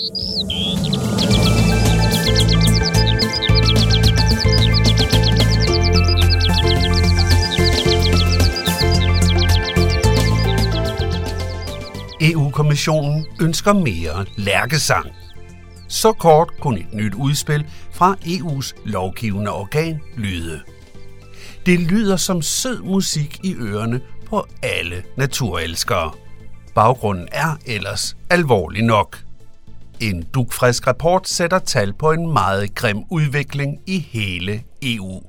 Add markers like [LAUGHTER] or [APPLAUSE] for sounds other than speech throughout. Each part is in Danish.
EU-kommissionen ønsker mere lærkesang. Så kort kunne et nyt udspil fra EU's lovgivende organ lyde. Det lyder som sød musik i ørerne på alle naturelskere. Baggrunden er ellers alvorlig nok. En dugfrisk rapport sætter tal på en meget grim udvikling i hele EU.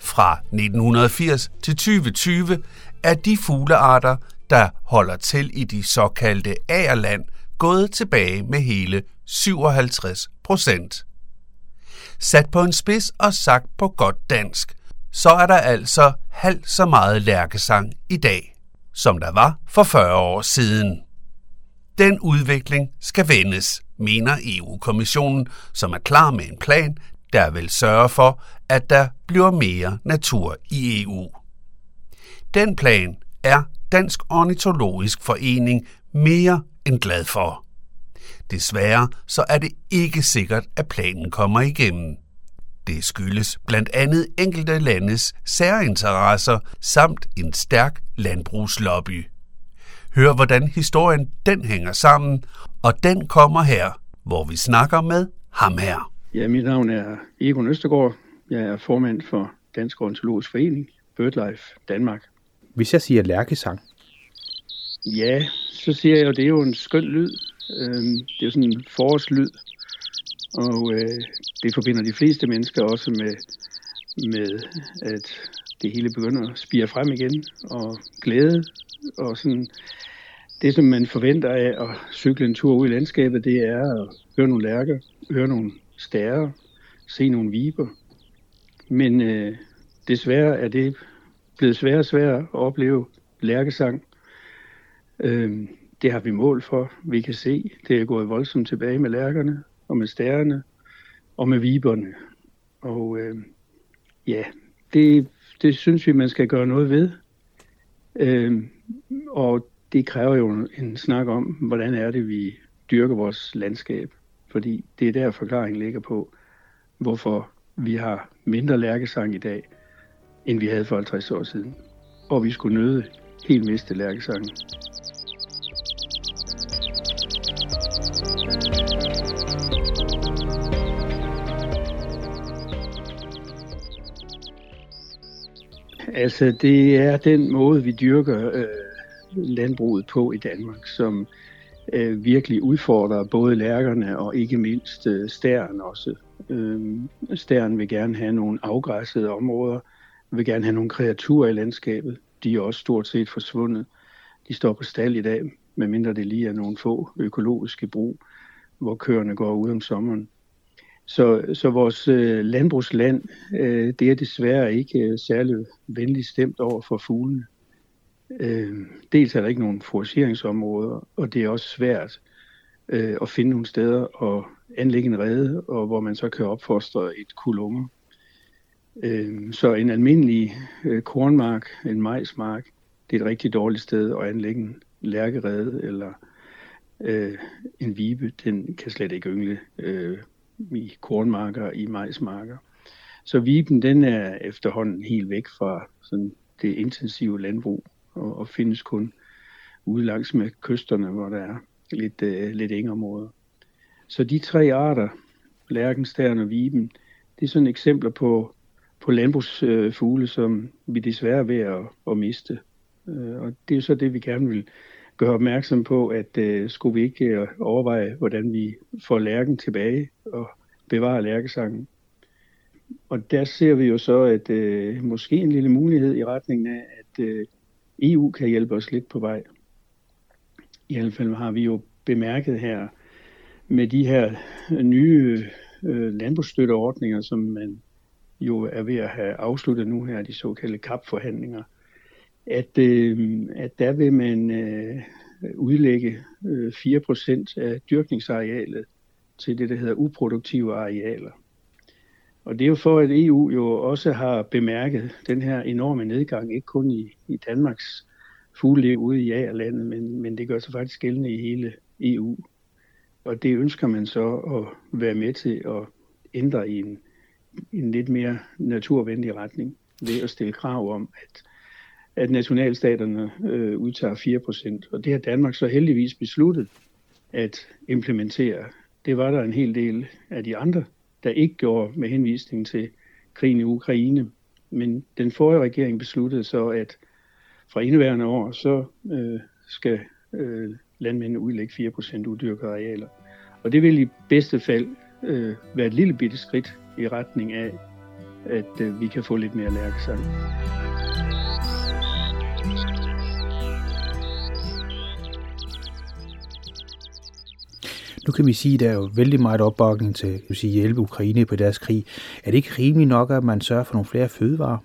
Fra 1980 til 2020 er de fuglearter, der holder til i de såkaldte agerland, gået tilbage med hele 57 procent. Sat på en spids og sagt på godt dansk, så er der altså halvt så meget lærkesang i dag, som der var for 40 år siden. Den udvikling skal vendes, mener EU-kommissionen, som er klar med en plan, der vil sørge for, at der bliver mere natur i EU. Den plan er Dansk Ornitologisk Forening mere end glad for. Desværre så er det ikke sikkert, at planen kommer igennem. Det skyldes blandt andet enkelte landes særinteresser samt en stærk landbrugslobby. Hør, hvordan historien den hænger sammen, og den kommer her, hvor vi snakker med ham her. Ja, mit navn er Egon Østergaard. Jeg er formand for Dansk Ornitologisk Forening, BirdLife Danmark. Hvis jeg siger lærkesang? Ja, så siger jeg jo, det er jo en skøn lyd. Øhm, det er jo sådan en forårslyd. Og øh, det forbinder de fleste mennesker også med, med, at det hele begynder at spire frem igen. Og glæde. Og sådan, det, som man forventer af at cykle en tur ud i landskabet, det er at høre nogle lærker, høre nogle stærer, se nogle viber. Men øh, desværre er det blevet sværere og sværere at opleve lærkesang Øh, det har vi mål for. Vi kan se, det er gået voldsomt tilbage med lærkerne og med stærerne og med viberne. Og øh, ja, det, det synes vi, man skal gøre noget ved. Øh, og det kræver jo en snak om, hvordan er det, vi dyrker vores landskab. Fordi det er der forklaringen ligger på, hvorfor vi har mindre lærkesang i dag, end vi havde for 50 år siden. Og vi skulle nøde helt miste lærkesangen. Altså, det er den måde, vi dyrker øh, landbruget på i Danmark, som øh, virkelig udfordrer både lærkerne og ikke mindst øh, stæren også. Øh, stæren vil gerne have nogle afgræssede områder, vil gerne have nogle kreaturer i landskabet. De er også stort set forsvundet. De står på stald i dag, medmindre det lige er nogle få økologiske brug, hvor køerne går ud om sommeren. Så, så vores øh, landbrugsland, øh, det er desværre ikke øh, særlig venligt stemt over for fuglene. Øh, dels er der ikke nogen forageringsområder, og det er også svært øh, at finde nogle steder og anlægge en rede, og hvor man så kan opfostre et kulunger. Øh, så en almindelig øh, kornmark, en majsmark, det er et rigtig dårligt sted at anlægge en lærkerede eller øh, en vibe, den kan slet ikke yngle øh, i kornmarker, i majsmarker. Så viben, den er efterhånden helt væk fra sådan det intensive landbrug, og, og findes kun ude langs med kysterne, hvor der er lidt, øh, lidt engområder. Så de tre arter, lærkenstæren og viben, det er sådan eksempler på, på landbrugsfugle, som vi desværre er ved at, at miste. Øh, og det er så det, vi gerne vil gøre opmærksom på, at øh, skulle vi ikke øh, overveje, hvordan vi får lærken tilbage og bevarer lærkesangen. Og der ser vi jo så, at øh, måske en lille mulighed i retningen af, at øh, EU kan hjælpe os lidt på vej. I hvert fald har vi jo bemærket her med de her nye øh, landbrugsstøtteordninger, som man jo er ved at have afsluttet nu her, de såkaldte kapforhandlinger, at, øh, at der vil man øh, udlægge øh, 4% af dyrkningsarealet til det, der hedder uproduktive arealer. Og det er jo for, at EU jo også har bemærket den her enorme nedgang, ikke kun i, i Danmarks fugleliv ude i A-landet, men, men det gør sig faktisk gældende i hele EU. Og det ønsker man så at være med til at ændre i en, en lidt mere naturvenlig retning ved at stille krav om, at, at nationalstaterne øh, udtager 4%. Og det har Danmark så heldigvis besluttet at implementere. Det var der en hel del af de andre, der ikke gjorde med henvisning til krigen i Ukraine. Men den forrige regering besluttede så, at fra indeværende år, så øh, skal øh, landmændene udlægge 4% uddyrkede arealer. Og det vil i bedste fald øh, være et lille bitte skridt i retning af, at øh, vi kan få lidt mere lærkesang. Nu kan vi sige, at der er jo vældig meget opbakning til at sige, hjælpe Ukraine på deres krig. Er det ikke rimeligt nok, at man sørger for nogle flere fødevarer?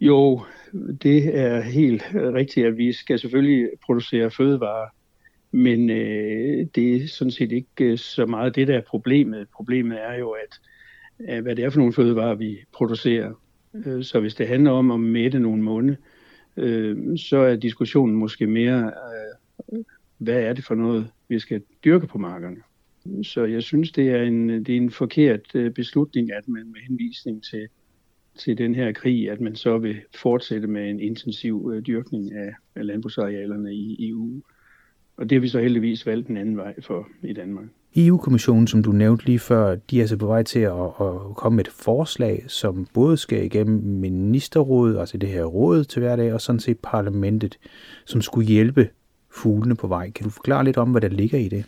Jo, det er helt rigtigt, at vi skal selvfølgelig producere fødevarer, men øh, det er sådan set ikke øh, så meget det, der er problemet. Problemet er jo, at, at hvad det er for nogle fødevarer, vi producerer. Øh, så hvis det handler om at mætte nogle munde, øh, så er diskussionen måske mere, øh, hvad er det for noget, vi skal dyrke på markerne. Så jeg synes, det er en, det er en forkert øh, beslutning, at man med henvisning til, til den her krig, at man så vil fortsætte med en intensiv øh, dyrkning af, af landbrugsarealerne i EU. Og det har vi så heldigvis valgt en anden vej for i Danmark. EU-kommissionen, som du nævnte lige før, de er altså på vej til at, at komme med et forslag, som både skal igennem ministerrådet, altså det her råd til hverdag, og sådan set parlamentet, som skulle hjælpe fuglene på vej. Kan du forklare lidt om, hvad der ligger i det?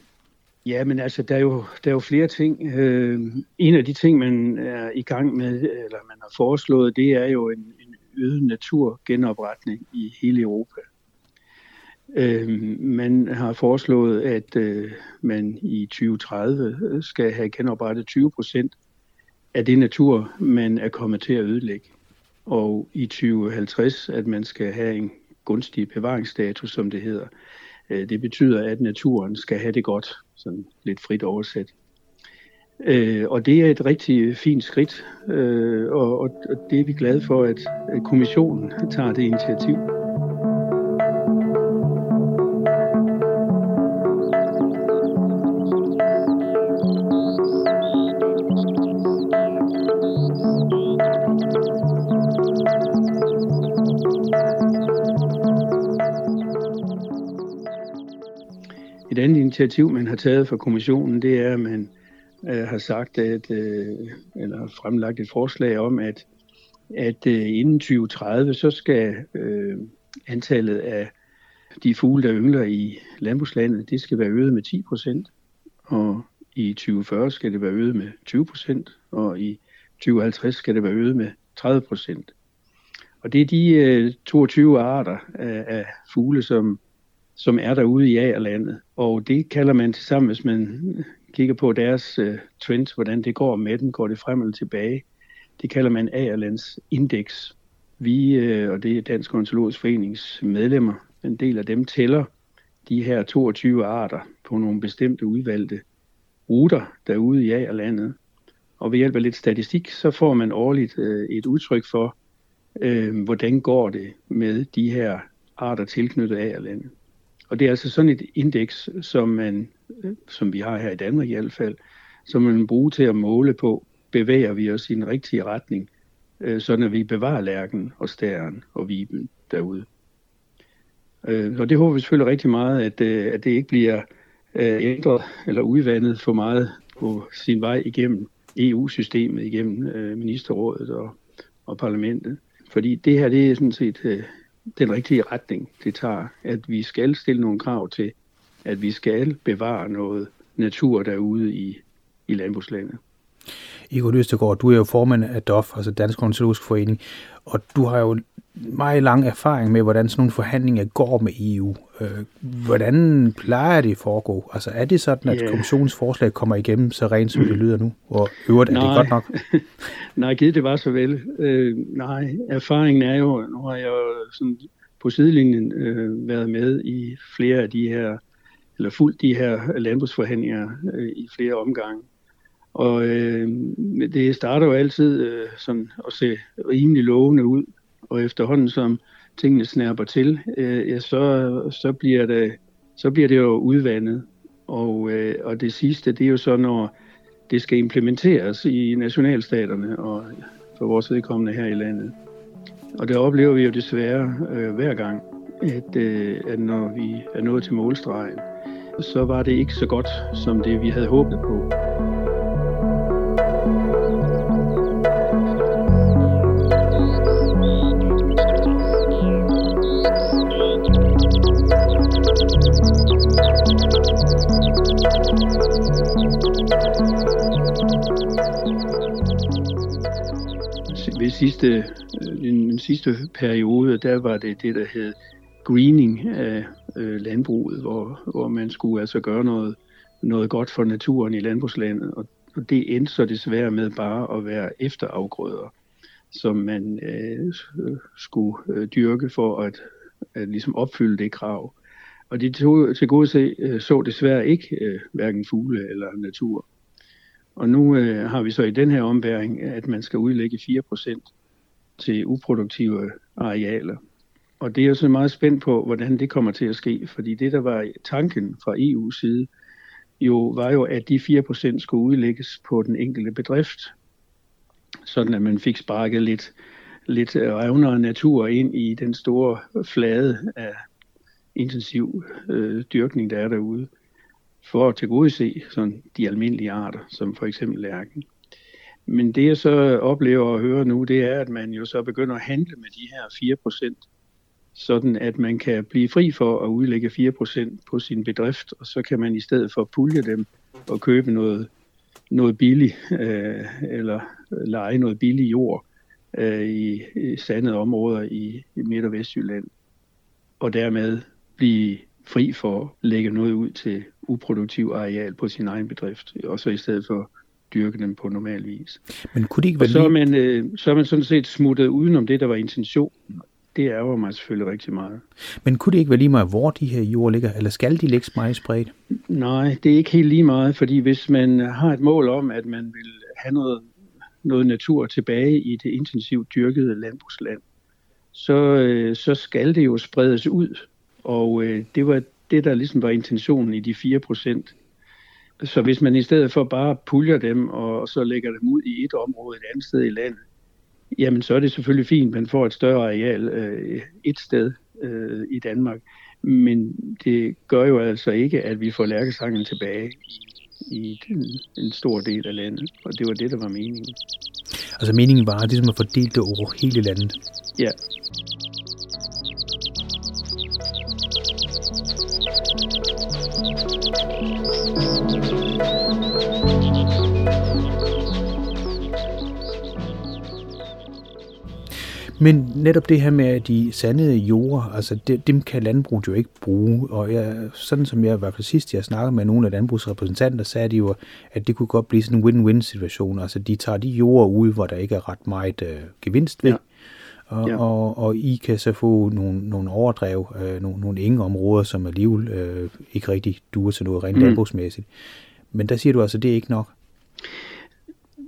Ja, men altså, der er jo, der er jo flere ting. Øh, en af de ting, man er i gang med, eller man har foreslået, det er jo en, en øget naturgenopretning i hele Europa. Øh, man har foreslået, at øh, man i 2030 skal have genoprettet 20 procent af det natur, man er kommet til at ødelægge. Og i 2050, at man skal have en gunstige bevaringsstatus, som det hedder. Øh, det betyder, at naturen skal have det godt, sådan lidt frit oversat. Øh, og det er et rigtig fint skridt, øh, og det er vi glade for, at kommissionen tager det initiativ. Et andet initiativ, man har taget fra kommissionen, det er, at man øh, har sagt, at, øh, eller har fremlagt et forslag om, at, at øh, inden 2030, så skal øh, antallet af de fugle, der yngler i landbrugslandet, det skal være øget med 10 procent, og i 2040 skal det være øget med 20 procent, og i 2050 skal det være øget med 30 procent. Og det er de øh, 22 arter af, af fugle, som som er derude i A-landet. Og det kalder man til sammen, hvis man kigger på deres øh, trends, hvordan det går med den, går det frem eller tilbage. Det kalder man Agerlands indeks. Vi, øh, og det er Dansk Ornitologisk Forenings medlemmer, en del af dem tæller de her 22 arter på nogle bestemte udvalgte ruter derude i Agerlandet. Og ved hjælp af lidt statistik, så får man årligt øh, et udtryk for, øh, hvordan går det med de her arter tilknyttet Agerlandet. Og det er altså sådan et indeks, som, man, øh, som vi har her i Danmark i hvert fald, som man bruger til at måle på, bevæger vi os i den rigtige retning, øh, sådan at vi bevarer lærken og stæren og viben derude. Øh, og det håber vi selvfølgelig rigtig meget, at, øh, at det ikke bliver øh, ændret eller udvandet for meget på sin vej igennem EU-systemet, igennem øh, ministerrådet og, og parlamentet. Fordi det her, det er sådan set den rigtige retning, det tager. At vi skal stille nogle krav til, at vi skal bevare noget natur derude i, i landbrugslandet. Igor Løstegård, du er jo formand af DOF, altså Dansk Ornitologisk Forening, og du har jo meget lang erfaring med, hvordan sådan nogle forhandlinger går med EU. Øh, hvordan plejer det at foregå? Altså er det sådan, at yeah. kommissionens forslag kommer igennem så rent, som det lyder nu? Og øvrigt er nej. det godt nok? [LAUGHS] nej, givet det var så vel. Øh, nej, erfaringen er jo, nu har jeg jo sådan på sidelinjen øh, været med i flere af de her, eller fuldt de her landbrugsforhandlinger øh, i flere omgange. Og øh, det starter jo altid øh, sådan at se rimelig lovende ud, og efterhånden som tingene snærper til, øh, ja, så, så, bliver det, så bliver det jo udvandet. Og, øh, og det sidste, det er jo så, når det skal implementeres i nationalstaterne og for vores vedkommende her i landet. Og det oplever vi jo desværre øh, hver gang, at, øh, at når vi er nået til målstregen, så var det ikke så godt som det, vi havde håbet på. Ved sidste, øh, den sidste periode, der var det det, der hed greening af øh, landbruget, hvor, hvor man skulle altså gøre noget, noget godt for naturen i landbrugslandet. Og, og det endte så desværre med bare at være efterafgrøder, som man øh, øh skulle øh, dyrke for at, at ligesom opfylde det krav. Og de to, til gode se, øh, så desværre ikke øh, hverken fugle eller natur. Og nu øh, har vi så i den her ombæring, at man skal udlægge 4% til uproduktive arealer. Og det er jeg så meget spændt på, hvordan det kommer til at ske, fordi det, der var tanken fra EU's side, jo var jo, at de 4% skulle udlægges på den enkelte bedrift, sådan at man fik sparket lidt, lidt revnere natur ind i den store flade af intensiv øh, dyrkning, der er derude, for at tilgodese sådan de almindelige arter, som for eksempel lærken. Men det jeg så oplever og hører nu, det er, at man jo så begynder at handle med de her 4% sådan at man kan blive fri for at udlægge 4% på sin bedrift, og så kan man i stedet for pulje dem og købe noget, noget billigt, øh, eller lege noget billig jord øh, i, i sandede områder i, i Midt- og Vestjylland, og dermed blive fri for at lægge noget ud til uproduktiv areal på sin egen bedrift, og så i stedet for dyrke dem på normal vis. Men kunne det ikke være og så, er man, øh, så er man sådan set smuttet udenom det, der var intentionen det ærger mig selvfølgelig rigtig meget. Men kunne det ikke være lige meget, hvor de her jord ligger, eller skal de ligge meget spredt? Nej, det er ikke helt lige meget, fordi hvis man har et mål om, at man vil have noget, noget natur tilbage i det intensivt dyrkede landbrugsland, så, øh, så skal det jo spredes ud. Og øh, det var det, der ligesom var intentionen i de 4 procent. Så hvis man i stedet for bare puljer dem, og så lægger dem ud i et område et andet sted i landet, jamen så er det selvfølgelig fint, man får et større areal øh, et sted øh, i Danmark. Men det gør jo altså ikke, at vi får lærkesangen tilbage i, i den, en stor del af landet. Og det var det, der var meningen. Altså meningen var ligesom at fordele det over hele landet? Ja. Men netop det her med de sandede jorder, altså det, dem kan landbruget jo ikke bruge, og jeg, sådan som jeg i hvert fald sidst, jeg snakkede med nogle af landbrugsrepræsentanter, sagde de jo, at det kunne godt blive sådan en win-win situation, altså de tager de jorder ud, hvor der ikke er ret meget øh, gevinst ved, ja. Og, ja. og, og I kan så få nogle, nogle overdrev, øh, nogle, nogle enge områder, som alligevel øh, ikke rigtig duer til noget rent mm. landbrugsmæssigt. Men der siger du altså, det er ikke nok?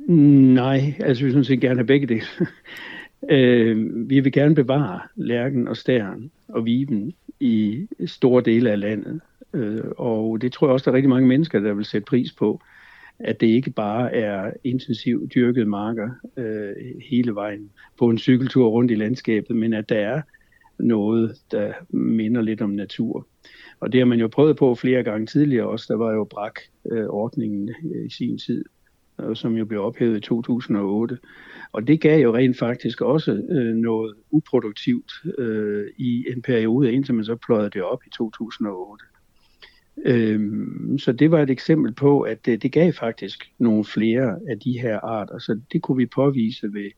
Nej, altså vi synes ikke gerne have begge dele. Øh, vi vil gerne bevare lærken og stæren og viben i store dele af landet. Øh, og det tror jeg også, der er rigtig mange mennesker, der vil sætte pris på, at det ikke bare er intensivt dyrket marker øh, hele vejen på en cykeltur rundt i landskabet, men at der er noget, der minder lidt om natur. Og det har man jo prøvet på flere gange tidligere også. Der var jo brak-ordningen øh, øh, i sin tid, øh, som jo blev ophævet i 2008. Og det gav jo rent faktisk også øh, noget uproduktivt øh, i en periode, indtil man så pløjede det op i 2008. Øhm, så det var et eksempel på, at det, det gav faktisk nogle flere af de her arter. Så det kunne vi påvise ved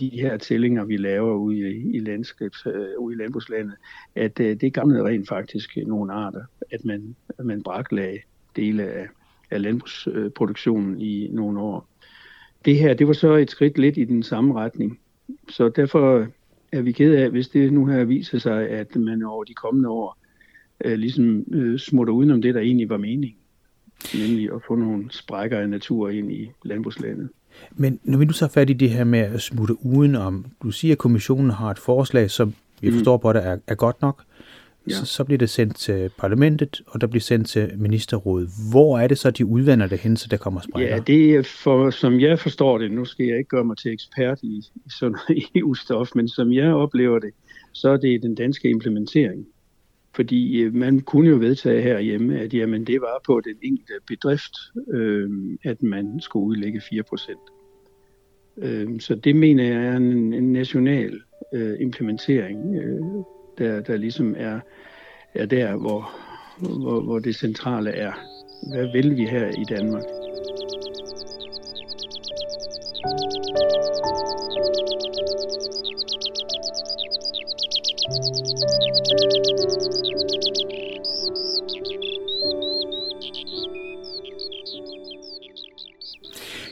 de her tællinger, vi laver ude i, i, landskabs, øh, ude i landbrugslandet, at øh, det gamle rent faktisk nogle arter, at man, at man braklagde dele af, af landbrugsproduktionen i nogle år. Det her, det var så et skridt lidt i den samme retning. Så derfor er vi ked af, hvis det nu her viser sig, at man over de kommende år øh, ligesom øh, smutter udenom det, der egentlig var meningen. Nemlig at få nogle sprækker af natur ind i landbrugslandet. Men når vi nu så fat i det her med at smutte udenom, du siger, at kommissionen har et forslag, som vi mm. forstår på det er, er godt nok. Ja. så, så bliver det sendt til parlamentet, og der bliver sendt til ministerrådet. Hvor er det så, de udvander det hen, så der kommer sprækker? Ja, det er for, som jeg forstår det, nu skal jeg ikke gøre mig til ekspert i, i sådan [LAUGHS] EU-stof, men som jeg oplever det, så er det den danske implementering. Fordi øh, man kunne jo vedtage herhjemme, at jamen, det var på den enkelte bedrift, øh, at man skulle udlægge 4 procent. Øh, så det mener jeg er en, en national øh, implementering, øh, der, der ligesom er, er der, hvor, hvor, hvor det centrale er. Hvad vil vi her i Danmark?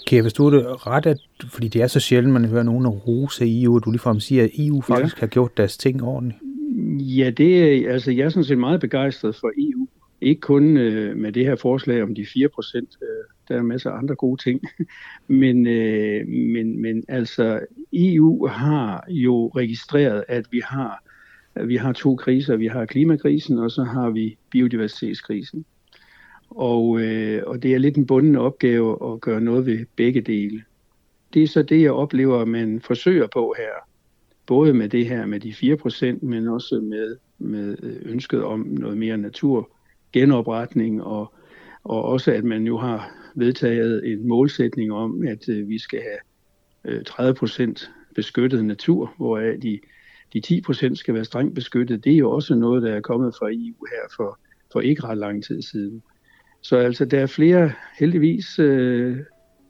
Kan jeg forstå det ret, at, fordi det er så sjældent, man hører nogen rose i EU, at du ligefrem siger, at EU faktisk ja. har gjort deres ting ordentligt? Ja, det er, altså jeg er sådan set meget begejstret for EU. Ikke kun øh, med det her forslag om de 4 procent, øh, der er masser af andre gode ting, [LAUGHS] men, øh, men, men altså EU har jo registreret, at vi har, at vi har to kriser. Vi har klimakrisen, og så har vi biodiversitetskrisen. Og, øh, og det er lidt en bunden opgave at gøre noget ved begge dele. Det er så det, jeg oplever, man forsøger på her. Både med det her med de 4%, men også med, med øh, ønsket om noget mere natur, genopretning, og, og også at man nu har vedtaget en målsætning om, at øh, vi skal have øh, 30% beskyttet natur, hvoraf de, de 10% skal være strengt beskyttet. Det er jo også noget, der er kommet fra EU her for, for ikke ret lang tid siden. Så altså, der er flere heldigvis øh,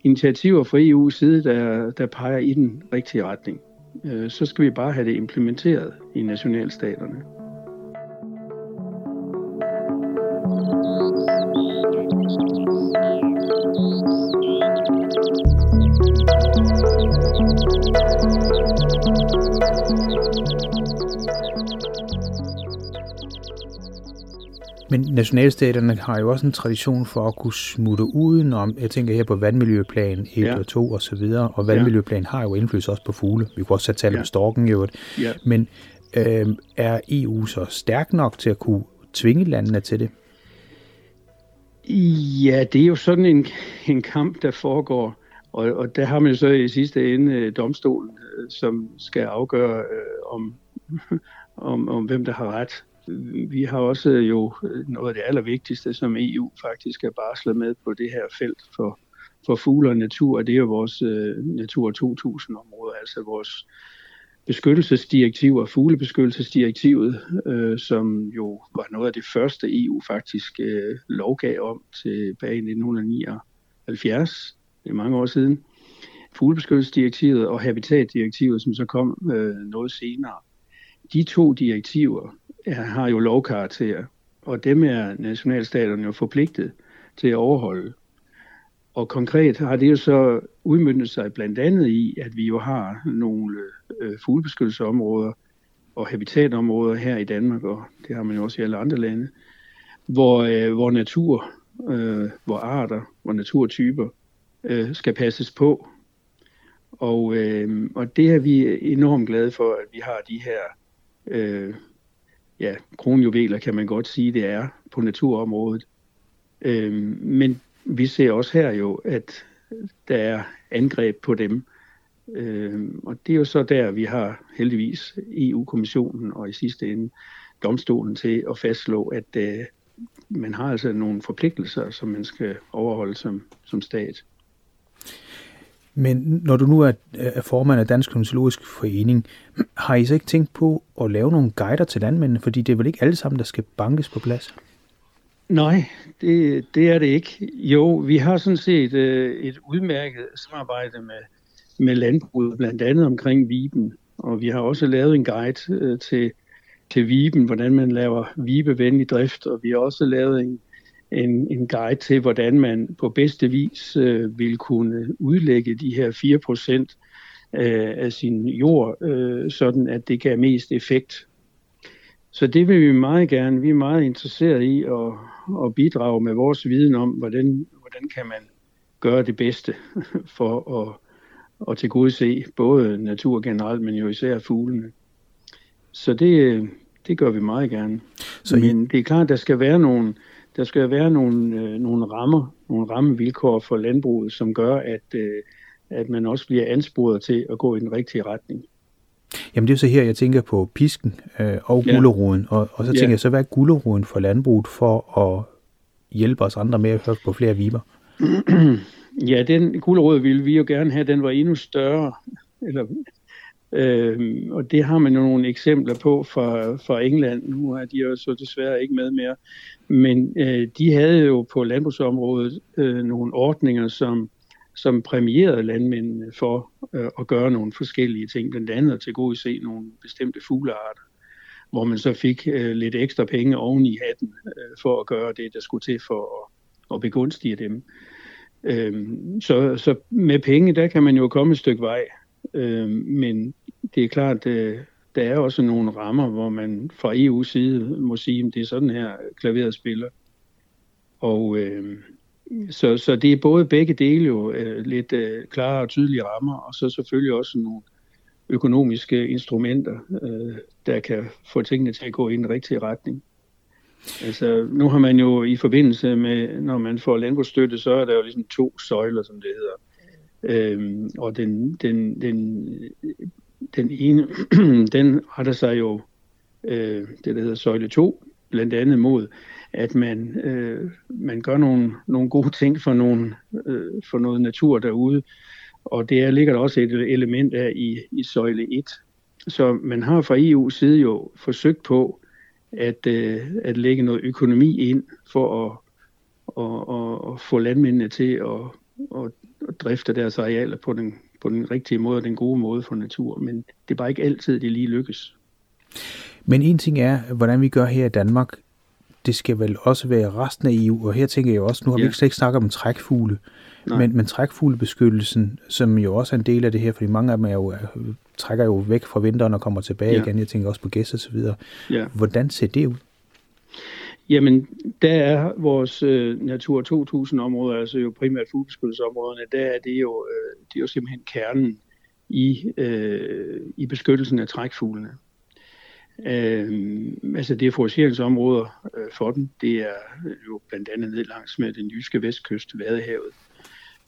initiativer fra EU's side, der, der peger i den rigtige retning. Øh, så skal vi bare have det implementeret i nationalstaterne. Men nationalstaterne har jo også en tradition for at kunne smutte udenom, jeg tænker her på vandmiljøplan 1 ja. og 2 og så videre, og vandmiljøplan har jo indflydelse også på fugle. Vi kunne også sætte tale ja. på storken jo. Ja. Men øh, er EU så stærk nok til at kunne tvinge landene til det? Ja, det er jo sådan en, en kamp, der foregår, og, og der har man jo så i sidste ende øh, domstolen, øh, som skal afgøre øh, om, [LAUGHS] om, om, hvem der har ret vi har også øh, jo øh, noget af det allervigtigste, som EU faktisk er barslet med på det her felt for, for fugle og natur, og det er jo vores øh, Natur 2000-område, altså vores beskyttelsesdirektiver, fuglebeskyttelsesdirektivet, øh, som jo var noget af det første EU faktisk øh, lovgav om tilbage i 1979, det er mange år siden. Fuglebeskyttelsesdirektivet og habitatdirektivet, som så kom øh, noget senere. De to direktiver har jo lovkarakter, og dem er nationalstaterne jo forpligtet til at overholde. Og konkret har det jo så udmyndtet sig blandt andet i, at vi jo har nogle øh, fuglebeskyttelsesområder og habitatområder her i Danmark, og det har man jo også i alle andre lande, hvor, øh, hvor natur, øh, hvor arter, hvor naturtyper øh, skal passes på. Og, øh, og det er vi enormt glade for, at vi har de her øh, ja, kronjuveler kan man godt sige, det er på naturområdet. Øhm, men vi ser også her jo, at der er angreb på dem. Øhm, og det er jo så der, vi har heldigvis EU-kommissionen og i sidste ende domstolen til at fastslå, at øh, man har altså nogle forpligtelser, som man skal overholde som, som stat. Men når du nu er, er formand af Dansk Klimatologisk Forening, har I så ikke tænkt på at lave nogle guider til landmændene? Fordi det er vel ikke alle sammen, der skal bankes på plads? Nej, det, det er det ikke. Jo, vi har sådan set øh, et udmærket samarbejde med, med landbruget, blandt andet omkring Viben. Og vi har også lavet en guide øh, til, til Viben, hvordan man laver vibevenlig drift, og vi har også lavet en, en, en guide til, hvordan man på bedste vis øh, vil kunne udlægge de her 4% øh, af sin jord, øh, sådan at det gav mest effekt. Så det vil vi meget gerne. Vi er meget interesserede i at, at bidrage med vores viden om, hvordan, hvordan kan man gøre det bedste [LAUGHS] for at, at tilgodese både natur generelt, men jo især fuglene. Så det, det gør vi meget gerne. Så Men det er klart, der skal være nogle, der skal være nogle, øh, nogle rammer, nogle rammevilkår for landbruget, som gør, at, øh, at man også bliver ansporet til at gå i den rigtige retning. Jamen det er jo så her, jeg tænker på pisken øh, og ja. guleroden, og, og så tænker ja. jeg så, hvad er guleroden for landbruget for at hjælpe os andre med at høre på flere viber? [CLEARS THROAT] ja, den gulerod ville vi jo gerne have, den var endnu større. Eller, øh, og det har man jo nogle eksempler på fra, fra England. Nu er de jo så desværre ikke med mere. Men øh, de havde jo på landbrugsområdet øh, nogle ordninger, som som præmierede landmændene for øh, at gøre nogle forskellige ting, blandt andet at til gode se nogle bestemte fuglearter, hvor man så fik øh, lidt ekstra penge oven i hatten øh, for at gøre det, der skulle til for at, at begunstige dem. Øh, så, så med penge, der kan man jo komme et stykke vej, øh, men det er klart, øh, der er også nogle rammer, hvor man fra EU's side må sige, at det er sådan her klaveret spiller. Og øh, så, så det er både begge dele jo øh, lidt øh, klare og tydelige rammer, og så selvfølgelig også nogle økonomiske instrumenter, øh, der kan få tingene til at gå i den rigtige retning. Altså, nu har man jo i forbindelse med, når man får landbrugsstøtte, så er der jo ligesom to søjler, som det hedder. Øhm, og den, den, den, den ene, [CLEARS THROAT] den retter sig jo, øh, det der hedder søjle 2, blandt andet mod at man, øh, man gør nogle, nogle gode ting for, nogle, øh, for noget natur derude. Og det er, ligger der også et element af i, i søjle 1. Så man har fra EU's side jo forsøgt på at, øh, at lægge noget økonomi ind for at, at, at, at få landmændene til at, at, at drifte deres arealer på den, på den rigtige måde, den gode måde for natur. Men det er bare ikke altid, det lige lykkes. Men en ting er, hvordan vi gør her i Danmark det skal vel også være resten af EU, og her tænker jeg også, nu har ja. vi ikke slet ikke snakket om trækfugle, men, men trækfuglebeskyttelsen, som jo også er en del af det her, fordi mange af dem er jo, trækker jo væk fra vinteren og kommer tilbage ja. igen, jeg tænker også på gæst og så videre. Ja. Hvordan ser det ud? Jamen, der er vores øh, Natur 2000-områder, altså jo primært fuglebeskyttelsesområderne, der er det jo, øh, det er jo simpelthen kernen i, øh, i beskyttelsen af trækfuglene. Øh, altså det er forageringsområder øh, for dem. Det er øh, jo blandt andet ned langs med den jyske vestkyst, Vadehavet.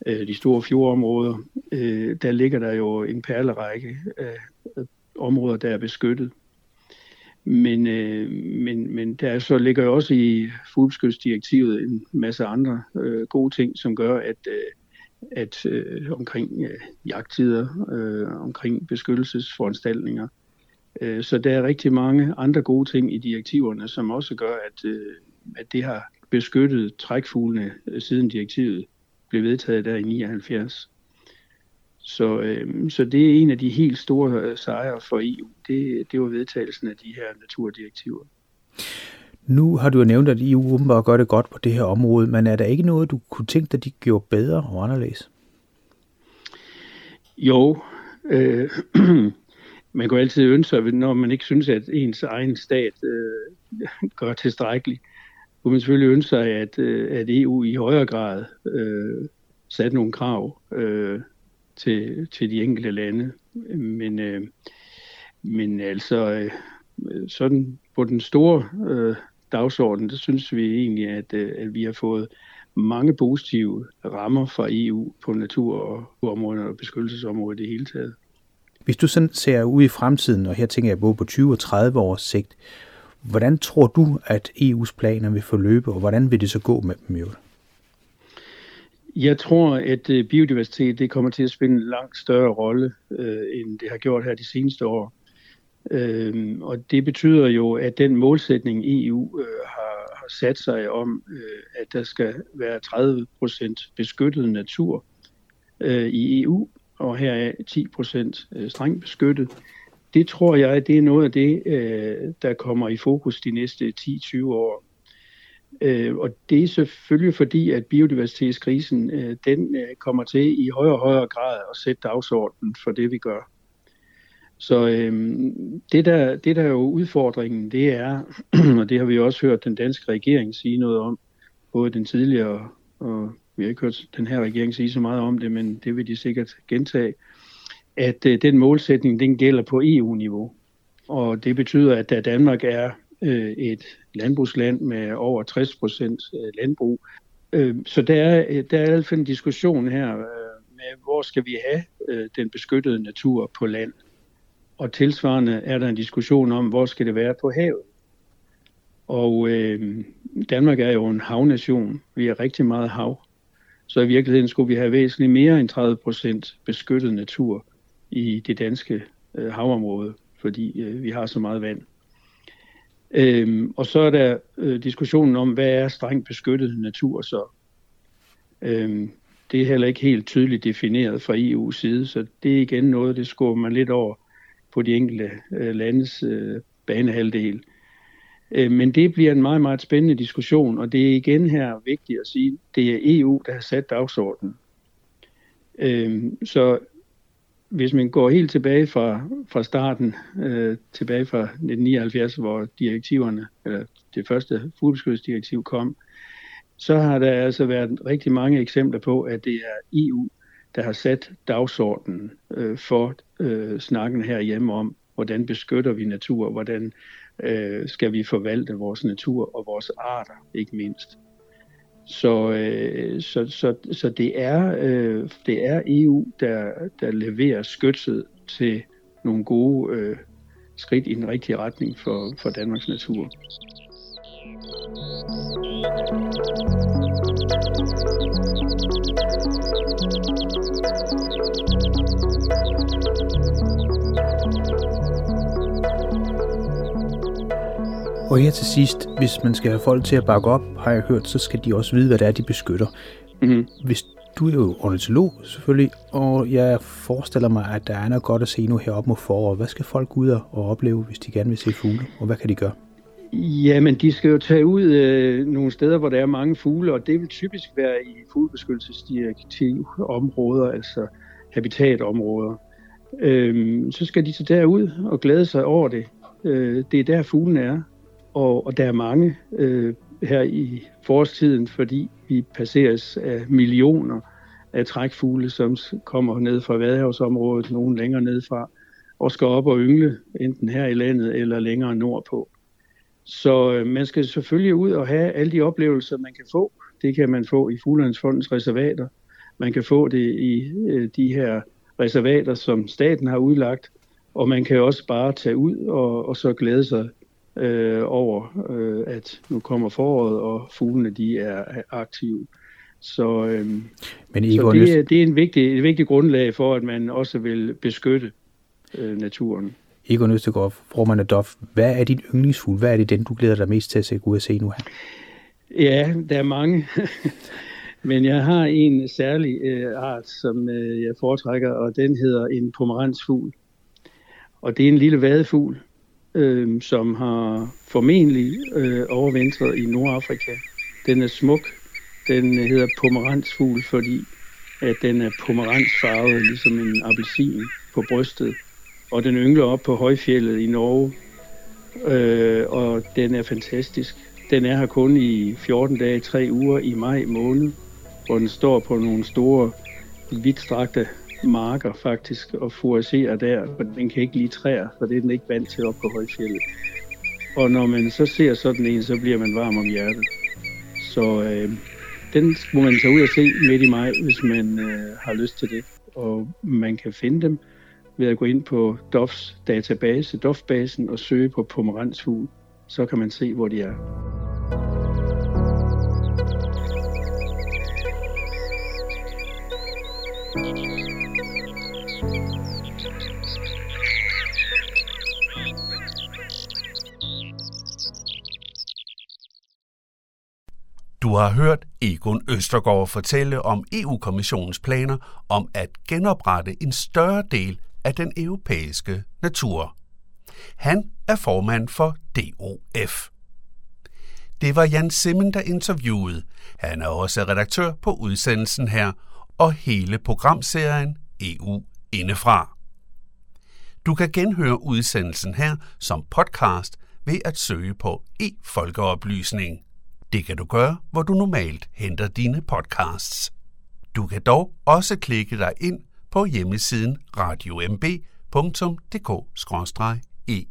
Øh, de store fjordområder, øh, der ligger der jo en perlerække af øh, områder, der er beskyttet. Men, øh, men, men der så ligger jo også i fuglebeskyttelsesdirektivet en masse andre øh, gode ting, som gør, at, øh, at øh, omkring øh, jagttider, øh, omkring beskyttelsesforanstaltninger, Øh, så der er rigtig mange andre gode ting i direktiverne, som også gør, at, øh, at det har beskyttet trækfuglene øh, siden direktivet blev vedtaget der i 79. Så, øh, så det er en af de helt store sejre for EU. Det, det var vedtagelsen af de her naturdirektiver. Nu har du jo nævnt, at EU åbenbart gør det godt på det her område, men er der ikke noget, du kunne tænke dig, de gjorde bedre og anderledes? Jo, øh, [CLEARS THROAT] man kan altid ønske sig, når man ikke synes, at ens egen stat øh, [LAUGHS] gør tilstrækkeligt, kunne man selvfølgelig ønske sig, at, øh, at EU i højere grad øh, satte nogle krav øh, til, til de enkelte lande. Men, øh, men altså, øh, sådan på den store øh, dagsorden, der synes vi egentlig, at, øh, at vi har fået mange positive rammer fra EU på natur- og området og beskyttelsesområdet i det hele taget. Hvis du sådan ser ud i fremtiden, og her tænker jeg både på 20 og 30 års sigt, hvordan tror du, at EU's planer vil forløbe, og hvordan vil det så gå med dem? Jeg tror, at øh, biodiversitet det kommer til at spille en langt større rolle, øh, end det har gjort her de seneste år. Øh, og det betyder jo, at den målsætning EU øh, har, har sat sig om, øh, at der skal være 30 procent beskyttet natur øh, i EU og her er 10 procent øh, strengt beskyttet. Det tror jeg, det er noget af det, øh, der kommer i fokus de næste 10-20 år. Øh, og det er selvfølgelig fordi, at biodiversitetskrisen øh, den øh, kommer til i højere og højere grad at sætte dagsordenen for det, vi gør. Så øh, det, der, det der er jo udfordringen, det er, [CLEARS THROAT] og det har vi også hørt den danske regering sige noget om, både den tidligere og vi har ikke hørt den her regering sige så meget om det, men det vil de sikkert gentage, at øh, den målsætning, den gælder på EU-niveau. Og det betyder, at da Danmark er øh, et landbrugsland med over 60 procent øh, landbrug. Øh, så der er, der er i hvert fald en diskussion her øh, med, hvor skal vi have øh, den beskyttede natur på land. Og tilsvarende er der en diskussion om, hvor skal det være på havet. Og øh, Danmark er jo en havnation. Vi har rigtig meget hav. Så i virkeligheden skulle vi have væsentligt mere end 30 procent beskyttet natur i det danske øh, havområde, fordi øh, vi har så meget vand. Øhm, og så er der øh, diskussionen om, hvad er strengt beskyttet natur så? Øhm, det er heller ikke helt tydeligt defineret fra EU's side, så det er igen noget, det skubber man lidt over på de enkelte øh, landes øh, banehalvdel. Øh, men det bliver en meget, meget spændende diskussion, og det er igen her vigtigt at sige, det er EU, der har sat dagsordenen. Øh, så hvis man går helt tilbage fra, fra starten, øh, tilbage fra 1979, hvor direktiverne, eller det første fuglebeskyttelsesdirektiv kom, så har der altså været rigtig mange eksempler på, at det er EU, der har sat dagsordenen øh, for øh, snakken herhjemme om, hvordan beskytter vi natur, hvordan øh, skal vi forvalte vores natur og vores arter, ikke mindst. Så, øh, så, så, så det, er, øh, det er EU, der, der leverer skytset til nogle gode øh, skridt i den rigtige retning for, for Danmarks natur. Og her til sidst, hvis man skal have folk til at bakke op, har jeg hørt, så skal de også vide, hvad det er, de beskytter. Mm-hmm. Hvis du er jo ornitolog selvfølgelig, og jeg forestiller mig, at der er noget godt at se nu heroppe mod foråret. Hvad skal folk ud og opleve, hvis de gerne vil se fugle, og hvad kan de gøre? Jamen, de skal jo tage ud øh, nogle steder, hvor der er mange fugle, og det vil typisk være i fuglebeskyttelsesdirektiv områder, altså habitatområder. Øhm, så skal de så derud og glæde sig over det. Øh, det er der fuglen er, og, og der er mange øh, her i forårstiden, fordi vi passeres af millioner af trækfugle, som kommer ned fra Vadehavsområdet, nogen længere ned fra, og skal op og yngle, enten her i landet eller længere nordpå. Så øh, man skal selvfølgelig ud og have alle de oplevelser, man kan få. Det kan man få i Fuglandsfondens reservater. Man kan få det i øh, de her reservater, som staten har udlagt. Og man kan også bare tage ud og, og så glæde sig øh, over, øh, at nu kommer foråret, og fuglene de er aktive. Så, øh, Men så det, er, det er en vigtig, et vigtigt grundlag for, at man også vil beskytte øh, naturen. Egon Østegård, formand af DOF, hvad er din yndlingsfugl? Hvad er det den, du glæder dig mest til at se ud og se nu her? Ja, der er mange. [LAUGHS] Men jeg har en særlig øh, art, som øh, jeg foretrækker, og den hedder en pomeransfugl. Og det er en lille vadefugl, øh, som har formentlig øh, overvintret i Nordafrika. Den er smuk. Den øh, hedder pomeransfugl, fordi at den er pomeransfarvet, ligesom en appelsin på brystet. Og den yngler op på højfjellet i Norge, øh, og den er fantastisk. Den er her kun i 14 dage, 3 uger i maj måned, hvor den står på nogle store, vidtstrakte marker faktisk og foragerer der, for den kan ikke lide træer, for det er den ikke vant til op på højfjellet. Og når man så ser sådan en, så bliver man varm om hjertet. Så øh, den må man tage ud og se midt i maj, hvis man øh, har lyst til det. Og man kan finde dem ved at gå ind på DOFs database, DOF-basen, og søge på pomeransfugl. Så kan man se, hvor de er. Du har hørt Egon Østergaard fortælle om EU-kommissionens planer om at genoprette en større del af den europæiske natur. Han er formand for DOF. Det var Jan Simmen, der interviewede. Han er også redaktør på udsendelsen her og hele programserien EU Indefra. Du kan genhøre udsendelsen her som podcast ved at søge på e-folkeoplysning. Det kan du gøre, hvor du normalt henter dine podcasts. Du kan dog også klikke dig ind på hjemmesiden radiomb.dk-eu. E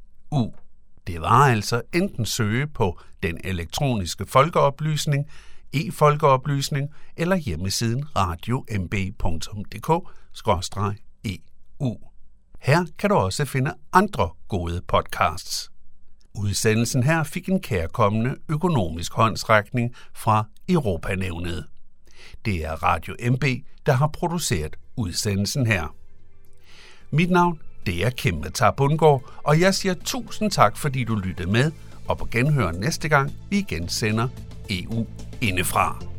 Det var altså enten søge på den elektroniske folkeoplysning, e-folkeoplysning eller hjemmesiden radiomb.dk-eu. E Her kan du også finde andre gode podcasts. Udsendelsen her fik en kærkommende økonomisk håndsrækning fra Europanævnet. Det er Radio MB, der har produceret udsendelsen her. Mit navn det er Kim Tabundgaard, og jeg siger tusind tak, fordi du lyttede med, og på genhør næste gang vi igen sender EU indefra.